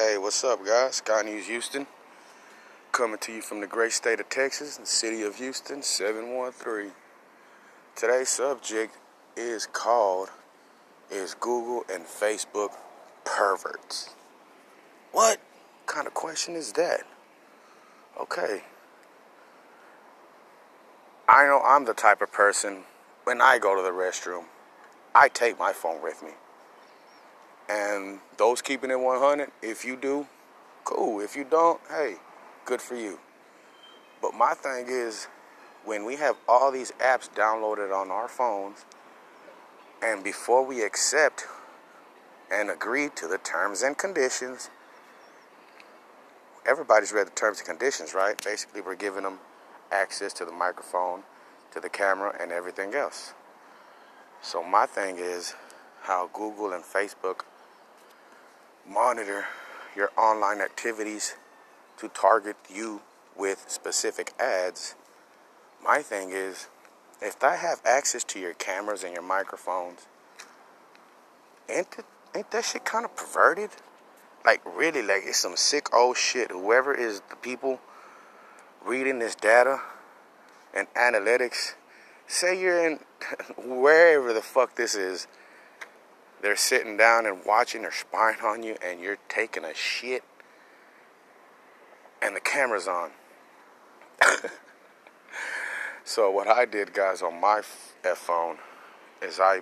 Hey, what's up, guys? Sky News Houston. Coming to you from the great state of Texas, the city of Houston, 713. Today's subject is called Is Google and Facebook perverts? What kind of question is that? Okay. I know I'm the type of person, when I go to the restroom, I take my phone with me. And those keeping it 100, if you do, cool. If you don't, hey, good for you. But my thing is, when we have all these apps downloaded on our phones, and before we accept and agree to the terms and conditions, everybody's read the terms and conditions, right? Basically, we're giving them access to the microphone, to the camera, and everything else. So, my thing is how Google and Facebook monitor your online activities to target you with specific ads. My thing is, if I have access to your cameras and your microphones, ain't, ain't that shit kind of perverted? Like, really, like, it's some sick old shit. Whoever is the people reading this data and analytics, say you're in wherever the fuck this is they're sitting down and watching or spying on you and you're taking a shit and the camera's on. so what I did guys on my F uh, phone is I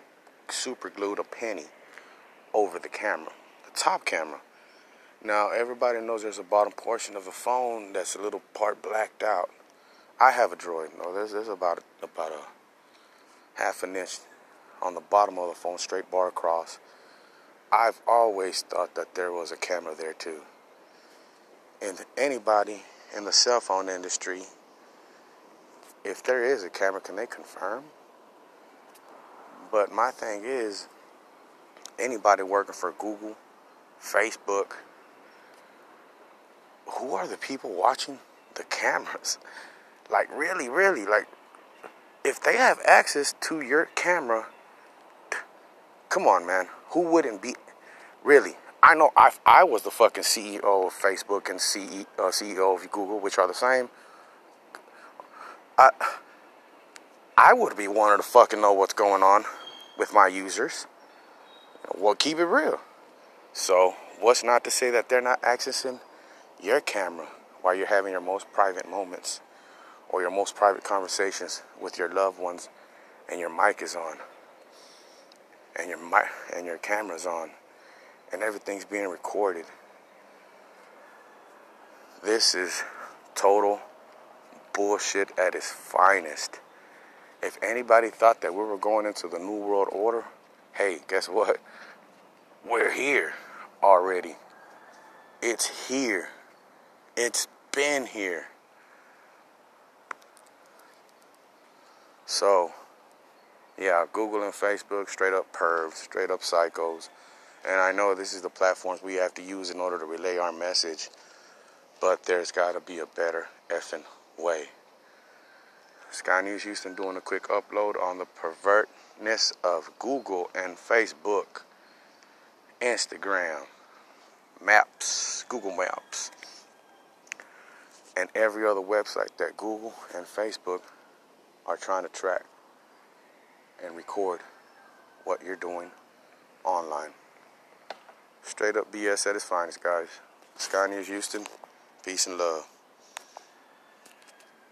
super glued a penny over the camera, the top camera. Now everybody knows there's a bottom portion of the phone that's a little part blacked out. I have a Droid. No, there's there's about about a half an inch on the bottom of the phone, straight bar across. I've always thought that there was a camera there too. And anybody in the cell phone industry, if there is a camera, can they confirm? But my thing is, anybody working for Google, Facebook, who are the people watching the cameras? Like, really, really, like, if they have access to your camera, Come on, man. Who wouldn't be? Really? I know I, I was the fucking CEO of Facebook and CEO, uh, CEO of Google, which are the same. I, I would be wanting to fucking know what's going on with my users. Well, keep it real. So, what's not to say that they're not accessing your camera while you're having your most private moments or your most private conversations with your loved ones and your mic is on? And your mic and your camera's on and everything's being recorded. This is total bullshit at its finest. If anybody thought that we were going into the New World Order, hey, guess what? We're here already. It's here. It's been here. So, yeah, Google and Facebook, straight up pervs, straight up psychos. And I know this is the platforms we have to use in order to relay our message, but there's got to be a better effing way. Sky News Houston doing a quick upload on the pervertness of Google and Facebook, Instagram, Maps, Google Maps, and every other website that Google and Facebook are trying to track and record what you're doing online. Straight up BS at its finest, guys. Sky News Houston. Peace and love.